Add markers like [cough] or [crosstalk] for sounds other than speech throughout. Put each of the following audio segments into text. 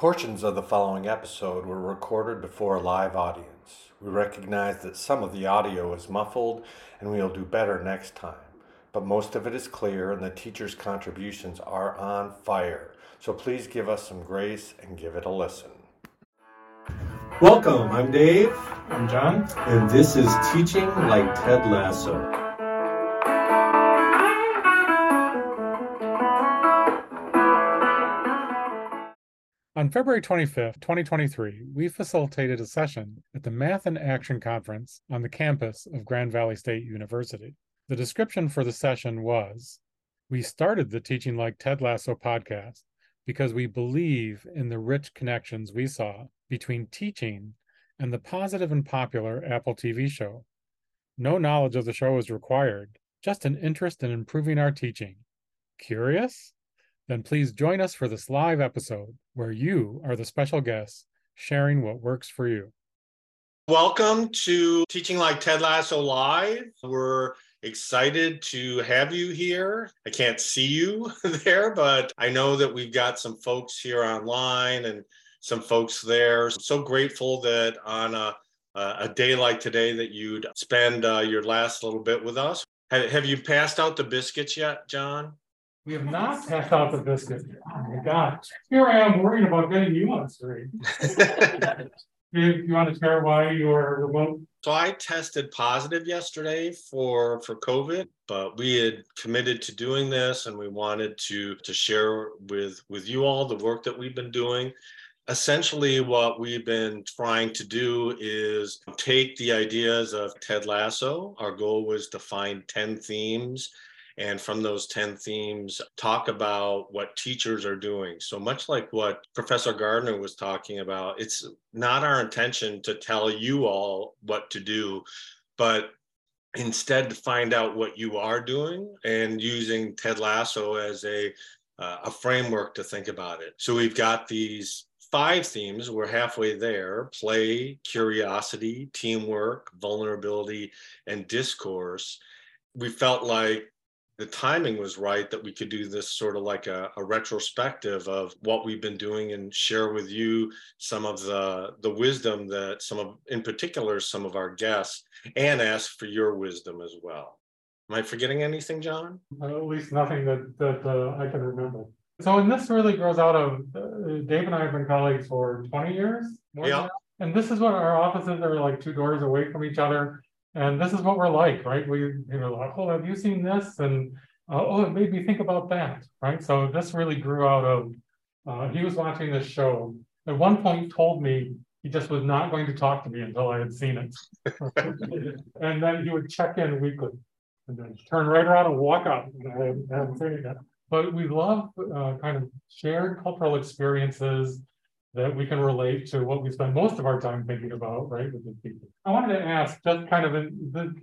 Portions of the following episode were recorded before a live audience. We recognize that some of the audio is muffled and we'll do better next time. But most of it is clear and the teacher's contributions are on fire. So please give us some grace and give it a listen. Welcome, I'm Dave. I'm John. And this is Teaching Like Ted Lasso. On February 25th, 2023, we facilitated a session at the Math in Action Conference on the campus of Grand Valley State University. The description for the session was We started the Teaching Like Ted Lasso podcast because we believe in the rich connections we saw between teaching and the positive and popular Apple TV show. No knowledge of the show is required, just an interest in improving our teaching. Curious? Then please join us for this live episode where you are the special guest sharing what works for you. Welcome to Teaching Like Ted Lasso Live. We're excited to have you here. I can't see you [laughs] there, but I know that we've got some folks here online and some folks there. So grateful that on a, a day like today that you'd spend uh, your last little bit with us. Have, have you passed out the biscuits yet, John? We have not passed out the biscuit. Oh my God. Here I am worrying about getting you on screen. [laughs] you, you want to share why you are remote? So I tested positive yesterday for for COVID, but we had committed to doing this and we wanted to to share with with you all the work that we've been doing. Essentially, what we've been trying to do is take the ideas of Ted Lasso. Our goal was to find 10 themes and from those 10 themes talk about what teachers are doing. So much like what professor garner was talking about it's not our intention to tell you all what to do but instead to find out what you are doing and using ted lasso as a uh, a framework to think about it. So we've got these five themes. We're halfway there. Play curiosity teamwork vulnerability and discourse. We felt like the timing was right that we could do this sort of like a, a, retrospective of what we've been doing and share with you some of the the wisdom that some of in particular some of our guests and ask for your wisdom as well. Am i forgetting anything john? At least nothing that that uh, i can remember. So and this really grows out of uh, dave and i have been colleagues for 20 years yeah. and this is what our offices are like two doors away from each other and this is what we're like, right? We, you know, like, oh, have you seen this? And uh, oh, it made me think about that, right? So this really grew out of, uh, he was watching this show. At one point told me he just was not going to talk to me until I had seen it. [laughs] and then he would check in weekly and then turn right around and walk out. And I haven't seen it yet. But we love uh, kind of shared cultural experiences that we can relate to what we spend most of our time thinking about, right, with the people. I wanted to ask, just kind of in, the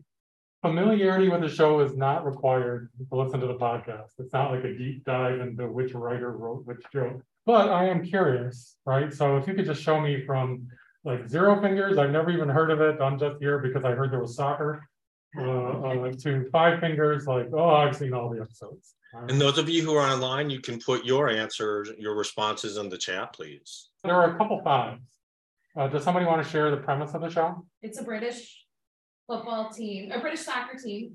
familiarity with the show is not required to listen to the podcast. It's not like a deep dive into which writer wrote which joke. But I am curious, right? So if you could just show me from like zero fingers, I've never even heard of it. I'm just here because I heard there was soccer. Uh, uh, to five fingers, like, oh, I've seen all the episodes. And those of you who are online, you can put your answers, your responses in the chat, please. There are a couple fives. Uh, does somebody want to share the premise of the show? It's a British football team, a British soccer team.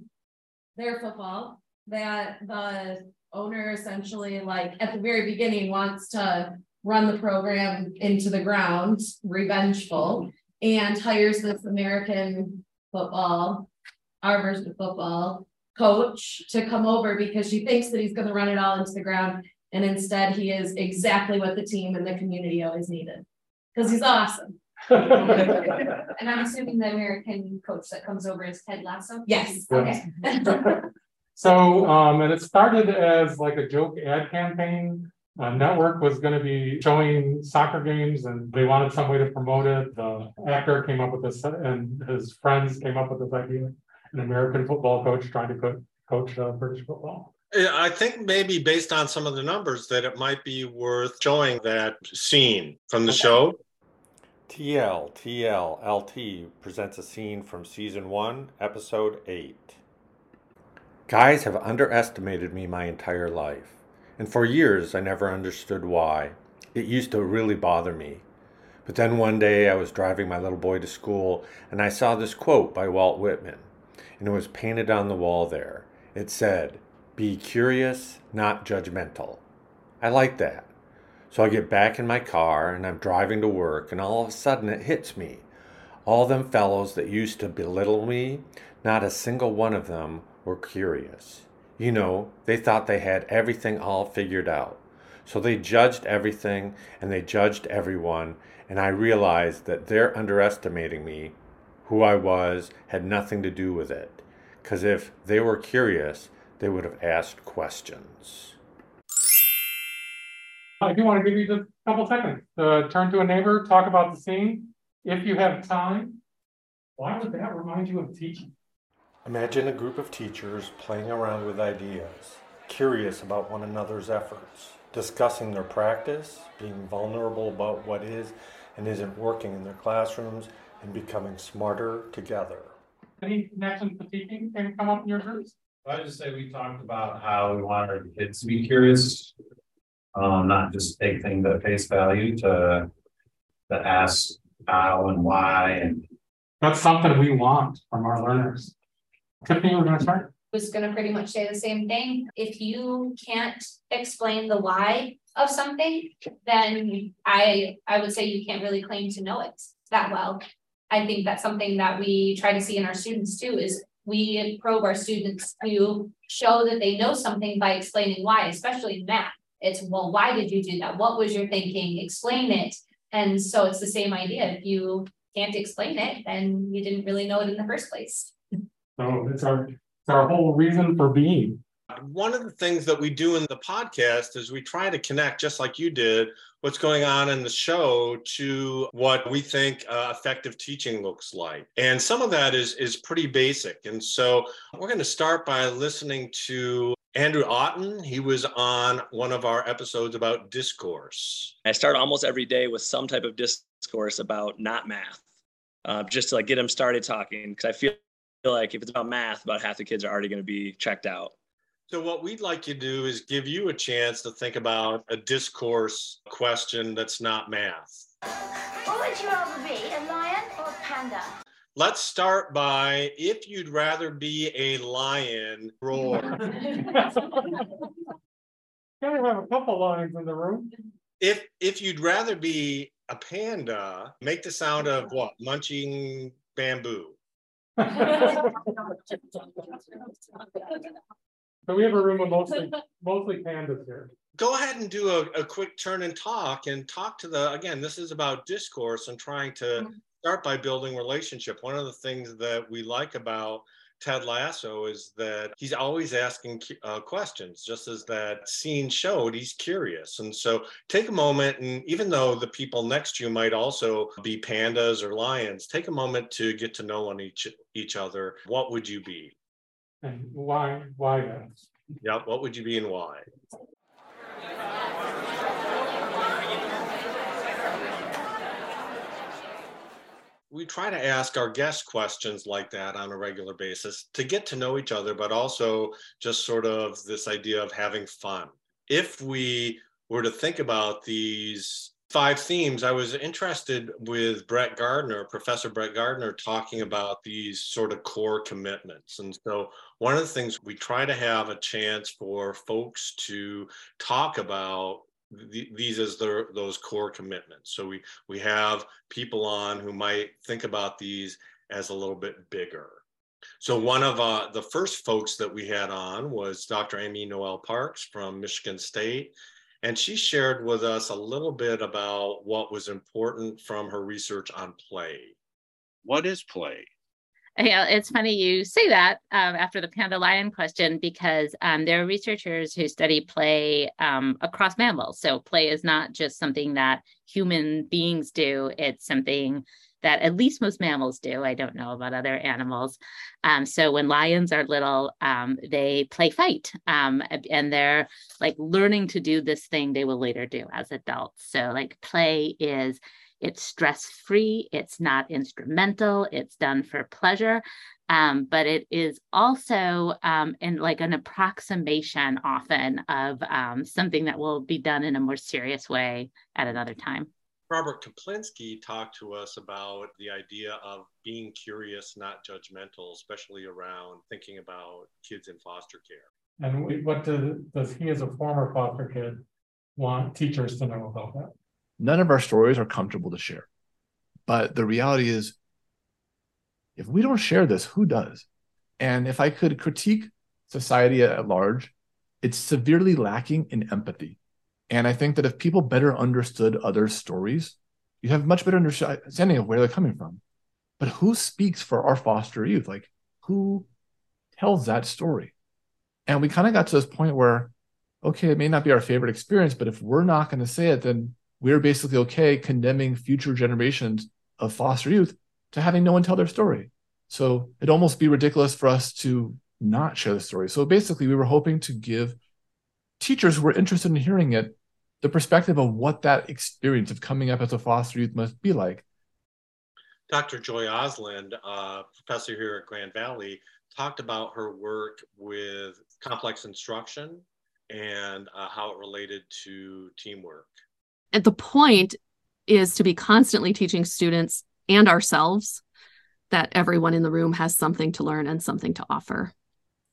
They're football that the owner essentially, like at the very beginning, wants to run the program into the ground, revengeful, and hires this American football, our version of football coach to come over because she thinks that he's going to run it all into the ground. And instead, he is exactly what the team and the community always needed because he's awesome. [laughs] and I'm assuming the American coach that comes over is Ted Lasso? Yes. Okay. [laughs] so, um, and it started as like a joke ad campaign. Uh, network was going to be showing soccer games and they wanted some way to promote it. The actor came up with this and his friends came up with this idea an American football coach trying to co- coach uh, British football. I think maybe based on some of the numbers that it might be worth showing that scene from the show. TL, TL, LT presents a scene from season one, episode eight. Guys have underestimated me my entire life, and for years I never understood why. It used to really bother me. But then one day I was driving my little boy to school and I saw this quote by Walt Whitman, and it was painted on the wall there. It said, Be curious, not judgmental. I like that. So I get back in my car and I'm driving to work, and all of a sudden it hits me. All them fellows that used to belittle me, not a single one of them were curious. You know, they thought they had everything all figured out. So they judged everything and they judged everyone, and I realized that they're underestimating me, who I was, had nothing to do with it. Because if they were curious, they would have asked questions. Uh, I do want to give you just a couple seconds to turn to a neighbor, talk about the scene. If you have time, why would that remind you of teaching? Imagine a group of teachers playing around with ideas, curious about one another's efforts, discussing their practice, being vulnerable about what is and isn't working in their classrooms, and becoming smarter together. Any connections to teaching can come up in your groups? I just say we talked about how we want our kids to be curious um, not just take things at face value to, to ask how and why and. That's something we want from our learners. Tiffany, we're gonna start. Was gonna pretty much say the same thing. If you can't explain the why of something, then I, I would say you can't really claim to know it that well. I think that's something that we try to see in our students too, is we probe our students to show that they know something by explaining why, especially math. It's, well, why did you do that? What was your thinking? Explain it. And so it's the same idea. If you can't explain it, then you didn't really know it in the first place. So it's our, it's our whole reason for being. One of the things that we do in the podcast is we try to connect, just like you did, what's going on in the show to what we think uh, effective teaching looks like. And some of that is is pretty basic. And so we're going to start by listening to Andrew Otten, he was on one of our episodes about discourse. I start almost every day with some type of discourse about not math, uh, just to like get them started talking. Because I feel like if it's about math, about half the kids are already going to be checked out. So, what we'd like you to do is give you a chance to think about a discourse question that's not math. What would you rather be, a lion or a panda? Let's start by if you'd rather be a lion, roar. Gotta [laughs] have a couple lions in the room. if if you'd rather be a panda, make the sound of what? Munching bamboo. [laughs] [laughs] So we have a room of mostly [laughs] mostly pandas here. Go ahead and do a, a quick turn and talk and talk to the again, this is about discourse and trying to start by building relationship. One of the things that we like about Ted Lasso is that he's always asking uh, questions, just as that scene showed, he's curious. And so take a moment, and even though the people next to you might also be pandas or lions, take a moment to get to know on each, each other. What would you be? And why, why that? Yeah, what would you be and why? we try to ask our guests questions like that on a regular basis to get to know each other, but also just sort of this idea of having fun. If we were to think about these five themes, I was interested with Brette Garner, Professor Brette Garner, talking about these sort of core commitments. And so, one of the things we try to have a chance for folks to talk about these as their, those core commitments. So we we have people on who might think about these as a little bit bigger. So one of uh, the first folks that we had on was Dr. Amy Noel Parks from Michigan State. And she shared with us a little bit about what was important from her research on play. What is play? Yeah, it's funny you say that um, after the panda lion question because um, there are researchers who study play um, across mammals. So play is not just something that human beings do; it's something that at least most mammals do. I don't know about other animals. Um, so when lions are little, um, they play fight, um, and they're like learning to do this thing they will later do as adults. So like play is it's stress free, it's not instrumental, it's done for pleasure. Um, but it is also um, in like an approximation often of um, something that will be done in a more serious way at another time. Robert Kaplinsky talked to us about the idea of being curious, not judgmental, especially around thinking about kids in foster care. And what does, does he, as a former foster kid, want teachers to know about that? None of our stories are comfortable to share. But the reality is, if we don't share this, who does? And if I could critique society at large, it's severely lacking in empathy. And I think that if people better understood other stories, you have much better understanding of where they're coming from. But who speaks for our foster youth? Like, who tells that story? And we kind of got to this point where, okay, it may not be our favorite experience, but if we're not going to say it, then we're basically okay condemning future generations of foster youth to having no one tell their story. So it'd almost be ridiculous for us to not share the story. So basically, we were hoping to give teachers who were interested in hearing it the perspective of what that experience of coming up as a foster youth must be like. Dr. Joy Oslund, uh, professor here at Grand Valley, talked about her work with complex instruction and uh, how it related to teamwork. And the point is to be constantly teaching students and ourselves that everyone in the room has something to learn and something to offer.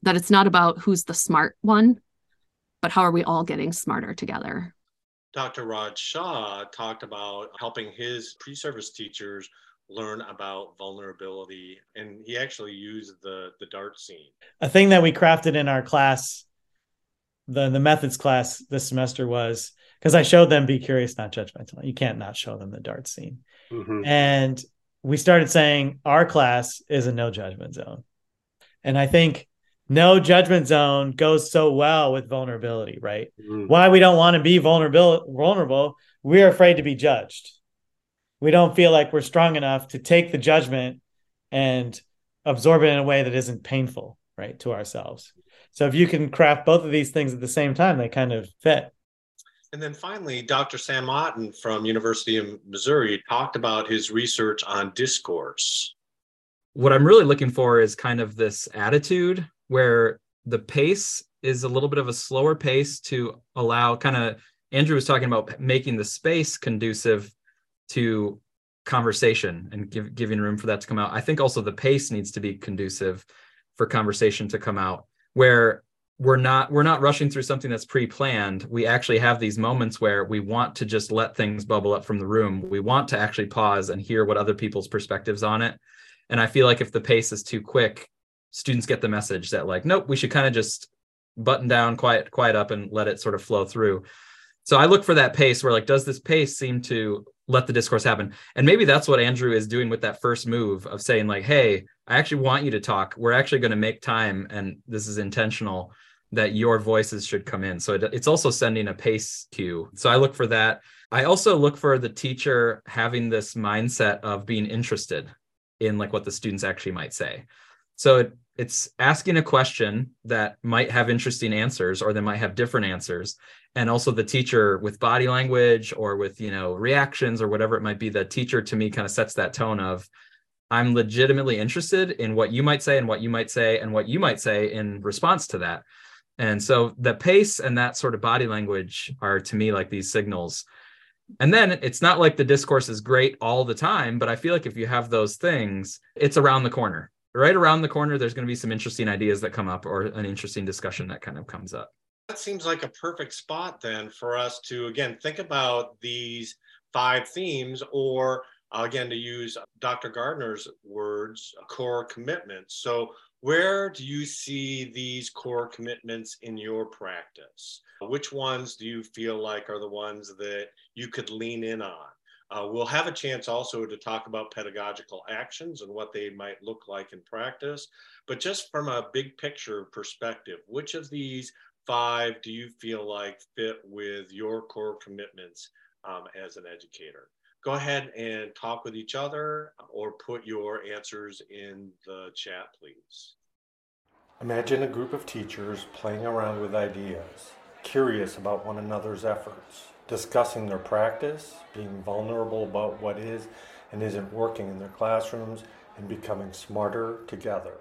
That it's not about who's the smart one, but how are we all getting smarter together? Dr. Raj Shah talked about helping his pre service teachers learn about vulnerability, and he actually used the, the DART scene. A thing that we crafted in our class, the, the methods class this semester was because I showed them be curious, not judgmental. You can't not show them the DART scene. Mm-hmm. And we started saying our class is a no judgment zone. And I think no judgment zone goes so well with vulnerability, right? Mm-hmm. Why we don't want to be vulnerable vulnerable, we're afraid to be judged. We don't feel like we're strong enough to take the judgment and absorb it in a way that isn't painful, right, to ourselves. So if you can craft both of these things at the same time, they kind of fit. And then finally, Dr. Sam Otten from University of Missouri talked about his research on discourse. What I'm really looking for is kind of this attitude where the pace is a little bit of a slower pace to allow kind of Andrew was talking about making the space conducive to conversation and give, giving room for that to come out. I think also the pace needs to be conducive for conversation to come out where we're not we're not rushing through something that's pre-planned. We actually have these moments where we want to just let things bubble up from the room. We want to actually pause and hear what other people's perspectives on it. And i feel like if the pace is too quick students get the message that like nope we should kind of just button down quiet quiet up and let it sort of flow through. So i look for that pace where like does this pace seem to let the discourse happen? And maybe that's what andrew is doing with that first move of saying like hey i actually want you to talk. We're actually going to make time and this is intentional that your voices should come in. So it, it's also sending a pace cue. So I look for that. I also look for the teacher having this mindset of being interested in like what the students actually might say. So it, it's asking a question that might have interesting answers or they might have different answers and also the teacher with body language or with you know reactions or whatever it might be the teacher to me kind of sets that tone of i'm legitimately interested in what you might say and what you might say and what you might say in response to that and so the pace and that sort of body language are to me like these signals. And then it's not like the discourse is great all the time, but I feel like if you have those things, it's around the corner. Right around the corner, there's going to be some interesting ideas that come up or an interesting discussion that kind of comes up. That seems like a perfect spot then for us to, again, think about these five themes or again to use dr garner's words core commitments so where do you see these core commitments in your practice? Which ones do you feel like are the ones that you could lean in on? Uh, we'll have a chance also to talk about pedagogical actions and what they might look like in practice. But just from a big picture perspective, which of these five do you feel like fit with your core commitments um, as an educator? Go ahead and talk with each other or put your answers in the chat, please. Imagine a group of teachers playing around with ideas, curious about one another's efforts, discussing their practice, being vulnerable about what is and isn't working in their classrooms, and becoming smarter together.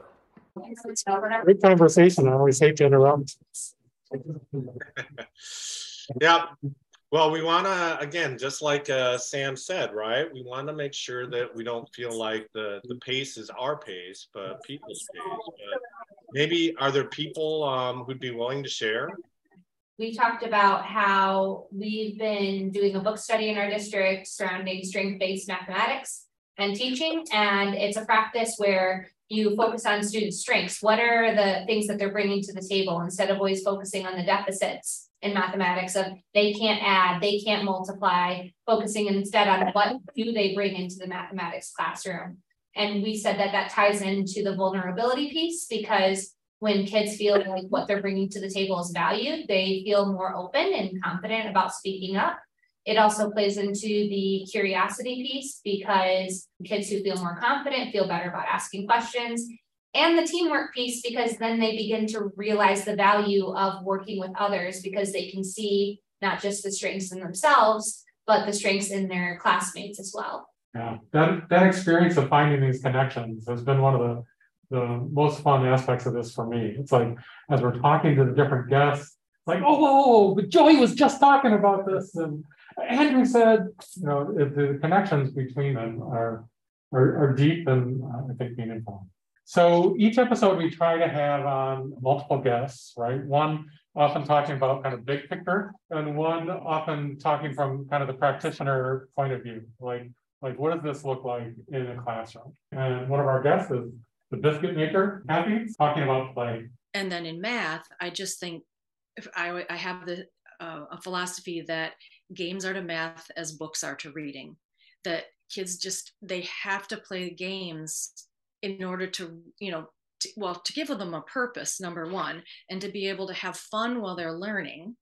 Great conversation. I always hate to interrupt. [laughs] Yeah, well, we want to, again, just like uh, Sam said, right? We want to make sure that we don't feel like the, the pace is our pace, but people's pace. But maybe are there people um, who'd be willing to share? We talked about how we've been doing a book study in our district surrounding strength-based mathematics and teaching. And it's a practice where you focus on students' strengths. What are the things that they're bringing to the table instead of always focusing on the deficits in mathematics of they can't add, they can't multiply, focusing instead on what do they bring into the mathematics classroom. And we said that that ties into the vulnerability piece because when kids feel like what they're bringing to the table is valued, they feel more open and confident about speaking up. It also plays into the curiosity piece because kids who feel more confident feel better about asking questions and the teamwork piece because then they begin to realize the value of working with others because they can see not just the strengths in themselves, but the strengths in their classmates as well. Yeah, that, that experience of finding these connections has been one of the, the most fun aspects of this for me. It's like, as we're talking to the different guests, it's like, oh, whoa, whoa, but Joey was just talking about this. And Andrew said, you know, the connections between them are, are, are deep and uh, I think meaningful. So each episode we try to have on multiple guests, right? One often talking about kind of big picture, and one often talking from kind of the practitioner point of view, like like what does this look like in a classroom? And one of our guests is the biscuit maker, Kathy, talking about play. And then in math, I just think if I I have the uh, a philosophy that games are to math as books are to reading that kids just they have to play games in order to you know to, well to give them a purpose number one and to be able to have fun while they're learning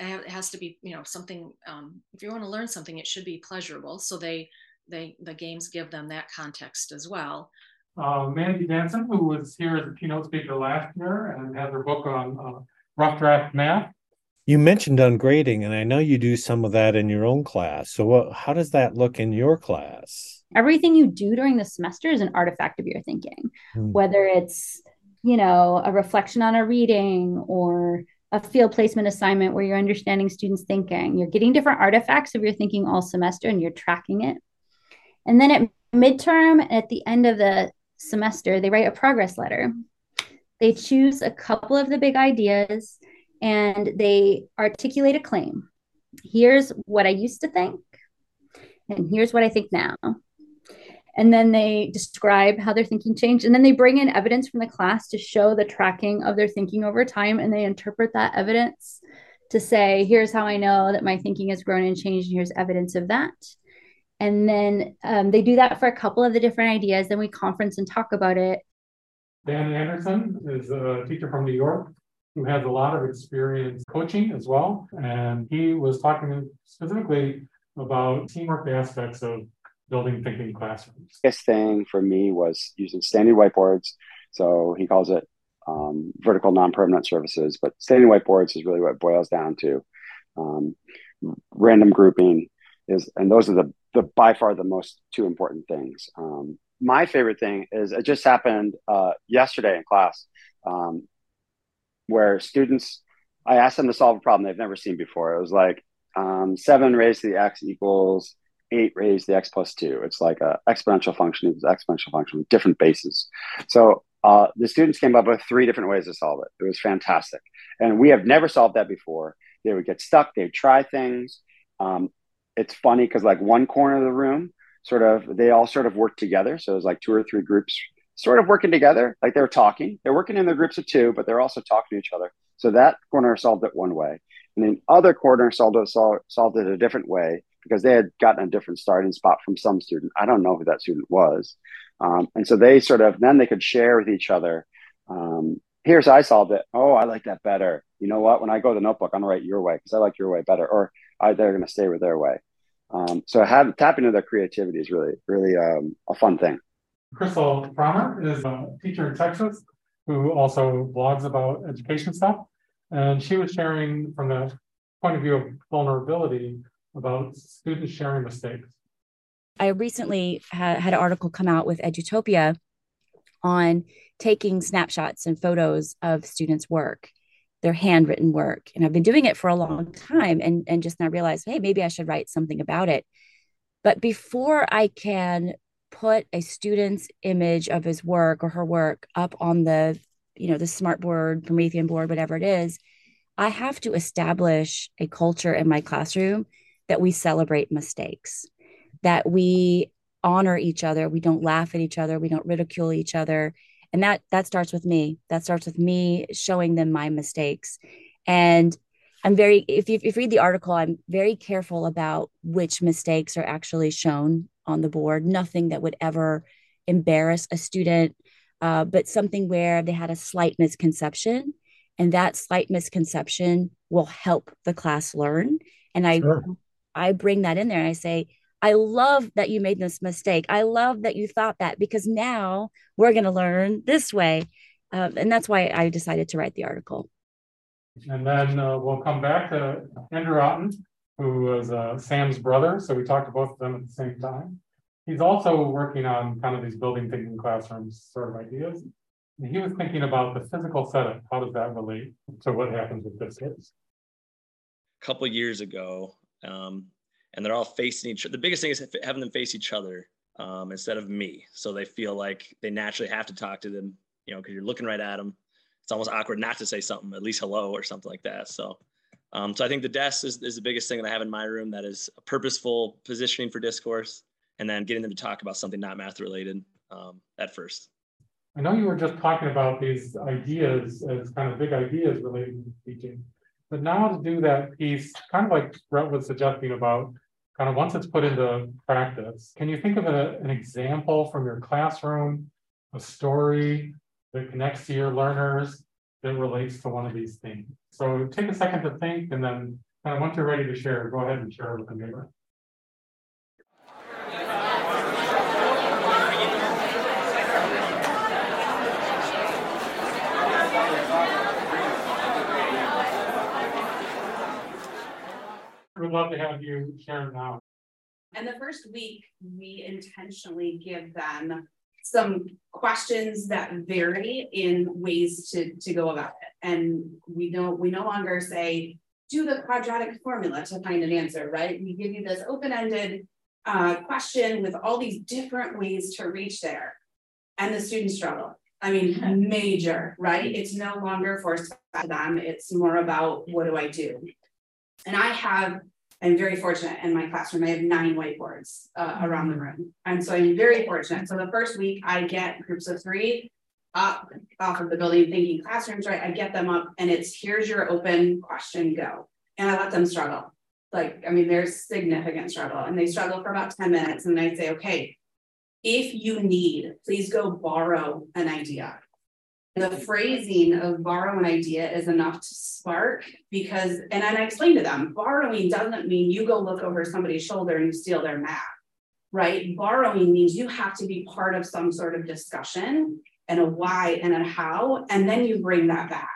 it has to be you know something um, if you want to learn something it should be pleasurable. So they they the games give them that context as well. Uh, Mandy Jansen, who was here as a keynote speaker last year and has her book on uh, rough draft math, you mentioned ungrading, and I know you do some of that in your own class. So, what, how does that look in your class? Everything you do during the semester is an artifact of your thinking, hmm. whether it's, you know, a reflection on a reading or a field placement assignment where you're understanding students' thinking. You're getting different artifacts of your thinking all semester and you're tracking it. And then at midterm, at the end of the semester, they write a progress letter. They choose a couple of the big ideas and they articulate a claim. Here's what I used to think, and here's what I think now. And then they describe how their thinking changed. And then they bring in evidence from the class to show the tracking of their thinking over time. And they interpret that evidence to say, here's how I know that my thinking has grown and changed. And here's evidence of that. And then um, they do that for a couple of the different ideas. Then we conference and talk about it. Dan Anderson is a teacher from New York who has a lot of experience coaching as well. And he was talking specifically about teamwork aspects of building thinking classrooms. Biggest thing for me was using standing whiteboards. So he calls it um, vertical non-permanent surfaces, but standing whiteboards is really what boils down to. Um, random grouping is, and those are the, the by far the most two important things. Um, my favorite thing is it just happened uh, yesterday in class. Um, where students, I asked them to solve a problem they've never seen before. It was like um, seven raised to the x equals eight raised to the x plus two. It's like a exponential function equals exponential function with different bases. So uh, the students came up with three different ways to solve it. It was fantastic, and we have never solved that before. They would get stuck. They'd try things. Um, it's funny because like one corner of the room, sort of, they all sort of worked together. So it was like two or three groups sort of working together, like they're talking. They're working in their groups of two, but they're also talking to each other. So that corner solved it one way, and then other corner solved it solved, it a different way because they had gotten a different starting spot from some student. I don't know who that student was, um, and so they sort of then they could share with each other. Um, Here's I solved it. Oh, I like that better. You know what? When I go to the notebook, I'm gonna write your way because I like your way better, or I, they're gonna stay with their way. Um, so have tapping into their creativity is really, really um, a fun thing. Crystal Frommer is a teacher in Texas who also blogs about education stuff. And she was sharing from the point of view of vulnerability about students sharing mistakes. I recently had, had an article come out with Edutopia on taking snapshots and photos of students' work, their handwritten work. And I've been doing it for a long time and, and just now realized, hey, maybe I should write something about it. But before I can put a student's image of his work or her work up on the, you know, the smart board, Promethean board, whatever it is, I have to establish a culture in my classroom that we celebrate mistakes, that we honor each other, we don't laugh at each other, we don't ridicule each other. And that that starts with me. That starts with me showing them my mistakes. And I'm very if you, if you read the article, I'm very careful about which mistakes are actually shown on the board. Nothing that would ever embarrass a student, uh, but something where they had a slight misconception and that slight misconception will help the class learn and i sure. i bring that in there and i say i love that you made this mistake i love that you thought that because now we're going to learn this way uh, and that's why i decided to write the article and then uh, we'll come back to andrew otten who was uh, sam's brother so we talked to both of them at the same time he's also working on kind of these building thinking classrooms sort of ideas he was thinking about the physical setup. How does that relate to what happens with this case? A couple years ago, um, and they're all facing each other. The biggest thing is having them face each other um, instead of me. So they feel like they naturally have to talk to them, you know, because you're looking right at them. It's almost awkward not to say something, at least hello or something like that. So, um, so I think the desk is, is the biggest thing that I have in my room that is a purposeful positioning for discourse and then getting them to talk about something not math related um, at first. I know you were just talking about these ideas as kind of big ideas related to teaching, but now to do that piece, kind of like Brette was suggesting about kind of once it's put into practice, can you think of a, an example from your classroom, a story that connects to your learners that relates to one of these things? So take a second to think and then kind of once you're ready to share, go ahead and share with the neighbor. We'd love to have you share now. And the first week, we intentionally give them some questions that vary in ways to, to go about it. And we don't we no longer say, do the quadratic formula to find an answer, right? We give you this open-ended uh, question with all these different ways to reach there. And the students struggle. I mean, [laughs] major, right? It's no longer forced by them. It's more about what do I do? And I have, I'm very fortunate in my classroom, I have nine whiteboards uh, around the room. And so I'm very fortunate. So the first week I get groups of three up off of the building thinking classrooms, right? I get them up and it's here's your open question, go. And I let them struggle. Like, I mean, there's significant struggle and they struggle for about 10 minutes. And I say, okay, if you need, please go borrow an idea the phrasing of borrow an idea is enough to spark because, and I explained to them, borrowing doesn't mean you go look over somebody's shoulder and you steal their map, right? Borrowing means you have to be part of some sort of discussion and a why and a how, and then you bring that back.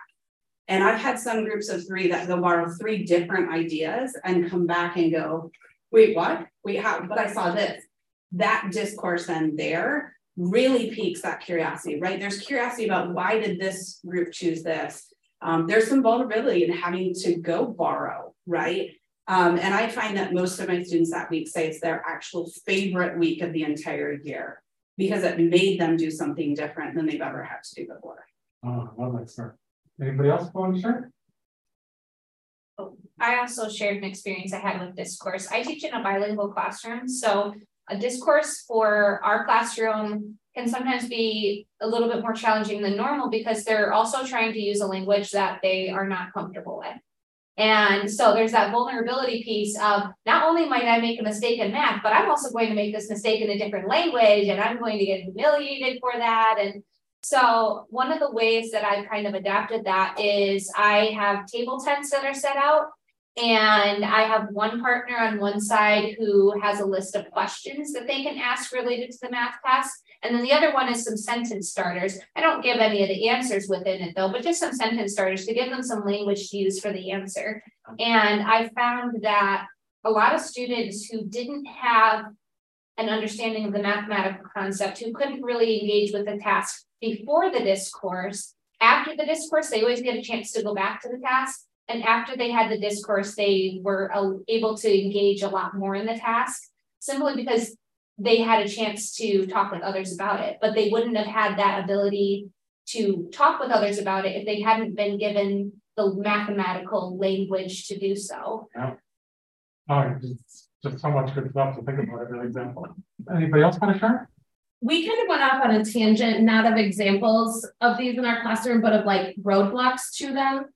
And I've had some groups of three that go borrow three different ideas and come back and go, wait, what? Wait, how? But I saw this. That discourse then there really piques that curiosity, right? There's curiosity about why did this group choose this? Um, there's some vulnerability in having to go borrow, right? Um, and I find that most of my students that week say it's their actual favorite week of the entire year because it made them do something different than they've ever had to do before. Oh, well, that's fair. Anybody else want to share? Oh, I also shared an experience I had with this course. I teach in a bilingual classroom, so a discourse for our classroom can sometimes be a little bit more challenging than normal because they're also trying to use a language that they are not comfortable with. And so there's that vulnerability piece of not only might I make a mistake in math, but I'm also going to make this mistake in a different language and I'm going to get humiliated for that. And so one of the ways that I've kind of adapted that is I have table tents that are set out and I have one partner on one side who has a list of questions that they can ask related to the math class. And then the other one is some sentence starters. I don't give any of the answers within it though, but just some sentence starters to give them some language to use for the answer. And I found that a lot of students who didn't have an understanding of the mathematical concept who couldn't really engage with the task before the discourse. After the discourse, they always get a chance to go back to the task. And after they had the discourse, they were uh, able to engage a lot more in the task simply because they had a chance to talk with others about it, but they wouldn't have had that ability to talk with others about it if they hadn't been given the mathematical language to do so. Yeah. All right, just, so much good stuff to think about every example. Anybody else want to share? We kind of went off on a tangent, not of examples of these in our classroom, but of like roadblocks to them.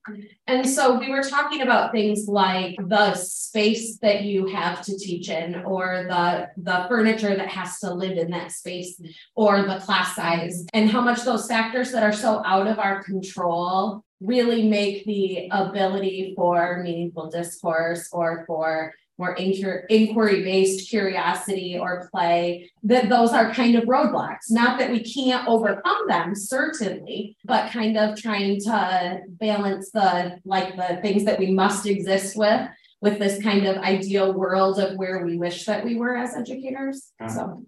And so we were talking about things like the space that you have to teach in, or the, the furniture that has to live in that space, or the class size, and how much those factors that are so out of our control really make the ability for meaningful discourse or for more inquiry based curiosity or play, that those are kind of roadblocks. Not that we can't overcome them, certainly, but kind of trying to balance the like the things that we must exist with with this kind of ideal world of where we wish that we were as educators. Uh-huh. So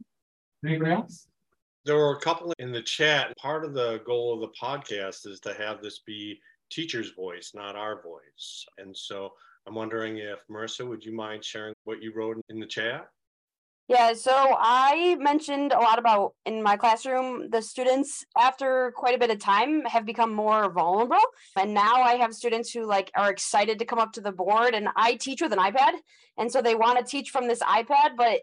anybody else? There were a couple in the chat. Part of the goal of the podcast is to have this be teacher's voice, not our voice. And so I'm wondering if Marissa, would you mind sharing what you wrote in the chat? Yeah, so I mentioned a lot about in my classroom, the students after quite a bit of time have become more vulnerable. And now I have students who like are excited to come up to the board and I teach with an iPad. And so they want to teach from this iPad, but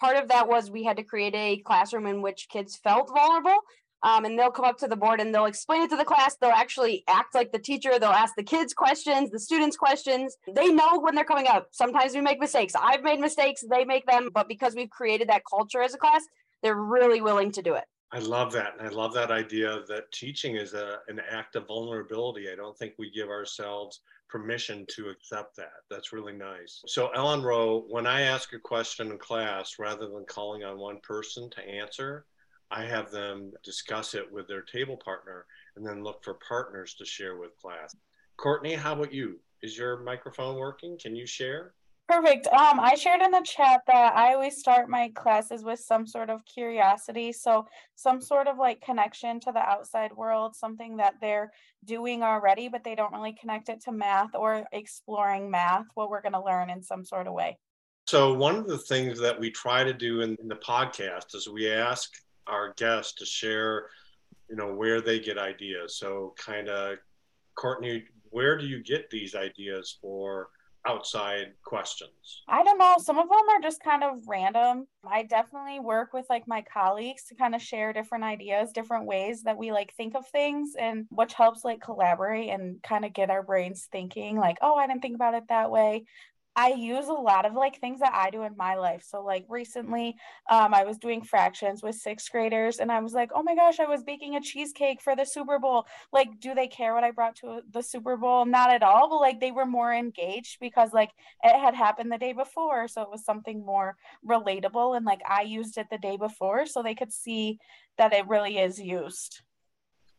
part of that was we had to create a classroom in which kids felt vulnerable um, and they'll come up to the board and they'll explain it to the class. They'll actually act like the teacher. They'll ask the kids questions, the students questions. They know when they're coming up. Sometimes we make mistakes. I've made mistakes, they make them, but because we've created that culture as a class, they're really willing to do it. I love that. And I love that idea that teaching is a, an act of vulnerability. I don't think we give ourselves permission to accept that. That's really nice. So, Ellen Rowe, when I ask a question in class, rather than calling on one person to answer, I have them discuss it with their table partner and then look for partners to share with class. Courtney, how about you? Is your microphone working? Can you share? Perfect. Um, I shared in the chat that I always start my classes with some sort of curiosity. So, some sort of like connection to the outside world, something that they're doing already, but they don't really connect it to math or exploring math, what we're going to learn in some sort of way. So, one of the things that we try to do in, in the podcast is we ask our guests to share, you know, where they get ideas. So, kind of, Courtney, where do you get these ideas for outside questions? I don't know. Some of them are just kind of random. I definitely work with like my colleagues to kind of share different ideas, different ways that we like think of things and which helps like collaborate and kind of get our brains thinking like, oh, I didn't think about it that way. I use a lot of like things that I do in my life. So like recently, um, I was doing fractions with sixth graders, and I was like, oh my gosh, I was baking a cheesecake for the Super Bowl. Like, do they care what I brought to the Super Bowl? Not at all. But like they were more engaged because like it had happened the day before, so it was something more relatable, and like I used it the day before, so they could see that it really is used.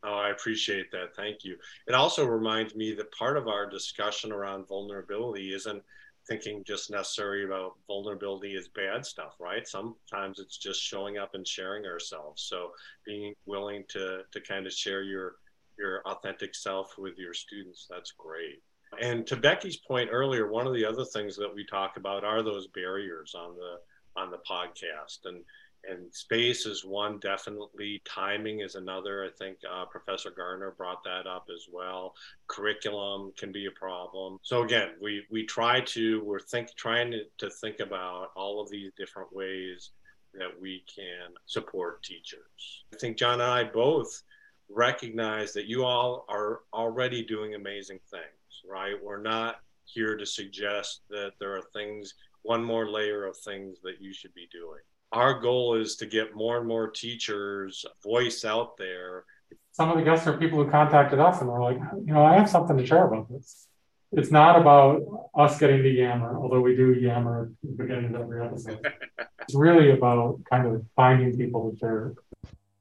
Oh, I appreciate that. Thank you. It also reminds me that part of our discussion around vulnerability isn't thinking just necessarily about vulnerability is bad stuff, right? Sometimes it's just showing up and sharing ourselves. So being willing to to kind of share your your authentic self with your students, that's great. And to Becky's point earlier, one of the other things that we talk about are those barriers on the on the podcast. And and space is one definitely. Timing is another. I think uh, professor garner brought that up as well. Curriculum can be a problem. So again we we try to we're think trying to, to think about all of these different ways that we can support teachers. I think john and i both recognize that you all are already doing amazing things right? We're not here to suggest that there are things one more layer of things that you should be doing our goal is to get more and more teachers voice out there. Some of the guests are people who contacted us and were like you know i have something to share about this. It's not about us getting to yammer although we do yammer at the beginning of every episode. [laughs] It's really about kind of finding people to share.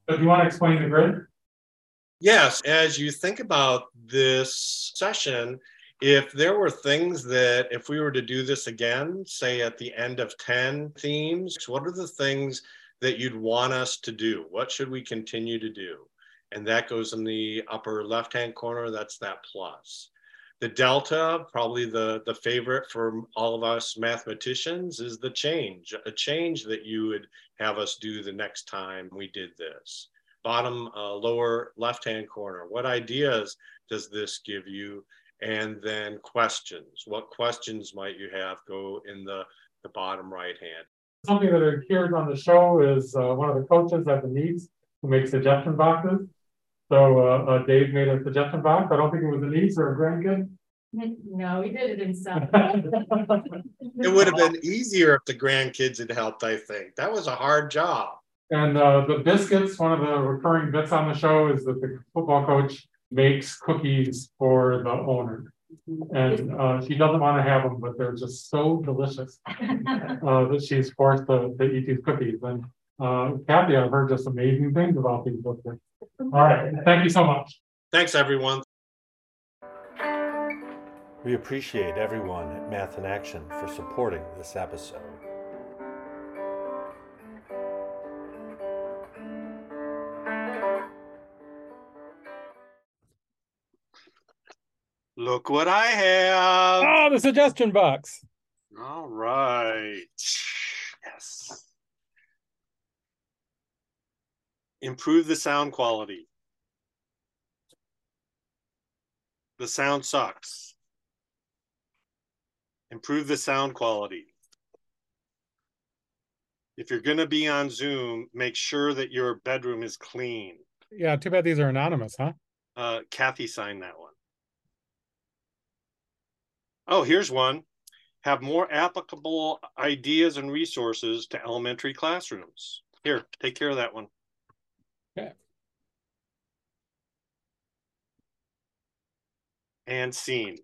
So do you want to explain the grid? Yes as you think about this session if there were things that if we were to do this again, say at the end of 10 themes, what are the things that you'd want us to do? What should we continue to do? And that goes in the upper left-hand corner, that's that plus. The delta, probably the, the favorite for all of us mathematicians is the change, a change that you would have us do the next time we did this. Bottom uh, lower left-hand corner, what ideas does this give you? And then questions, what questions might you have go in the, the bottom right hand? Something that appears on the show is uh, one of the coaches at the Needs who makes suggestion boxes. So uh, uh, Dave made a suggestion box. I don't think it was a niece or a grandkid. [laughs] No, he did it himself. [laughs] It would have been easier if the grandkids had helped, I think. That was a hard job. And uh, the biscuits, one of the recurring bits on the show is that the football coach makes cookies for the owner. And uh, she doesn't want to have them, but they're just so delicious [laughs] uh, that she's forced to, to eat these cookies. And uh, Kathy, I've heard just amazing things about these biscuits. All right, thank you so much. Thanks, everyone. We appreciate everyone at Math in Action for supporting this episode. Look what I have. Oh, the suggestion box. All right. Yes. Improve the sound quality. The sound sucks. Improve the sound quality. If you're going to be on Zoom, make sure that your bedroom is clean. Yeah, too bad these are anonymous, huh? Uh, Kathy signed that one. Oh, here's one. Have more applicable ideas and resources to elementary classrooms. Here, take care of that one. Okay. And scene.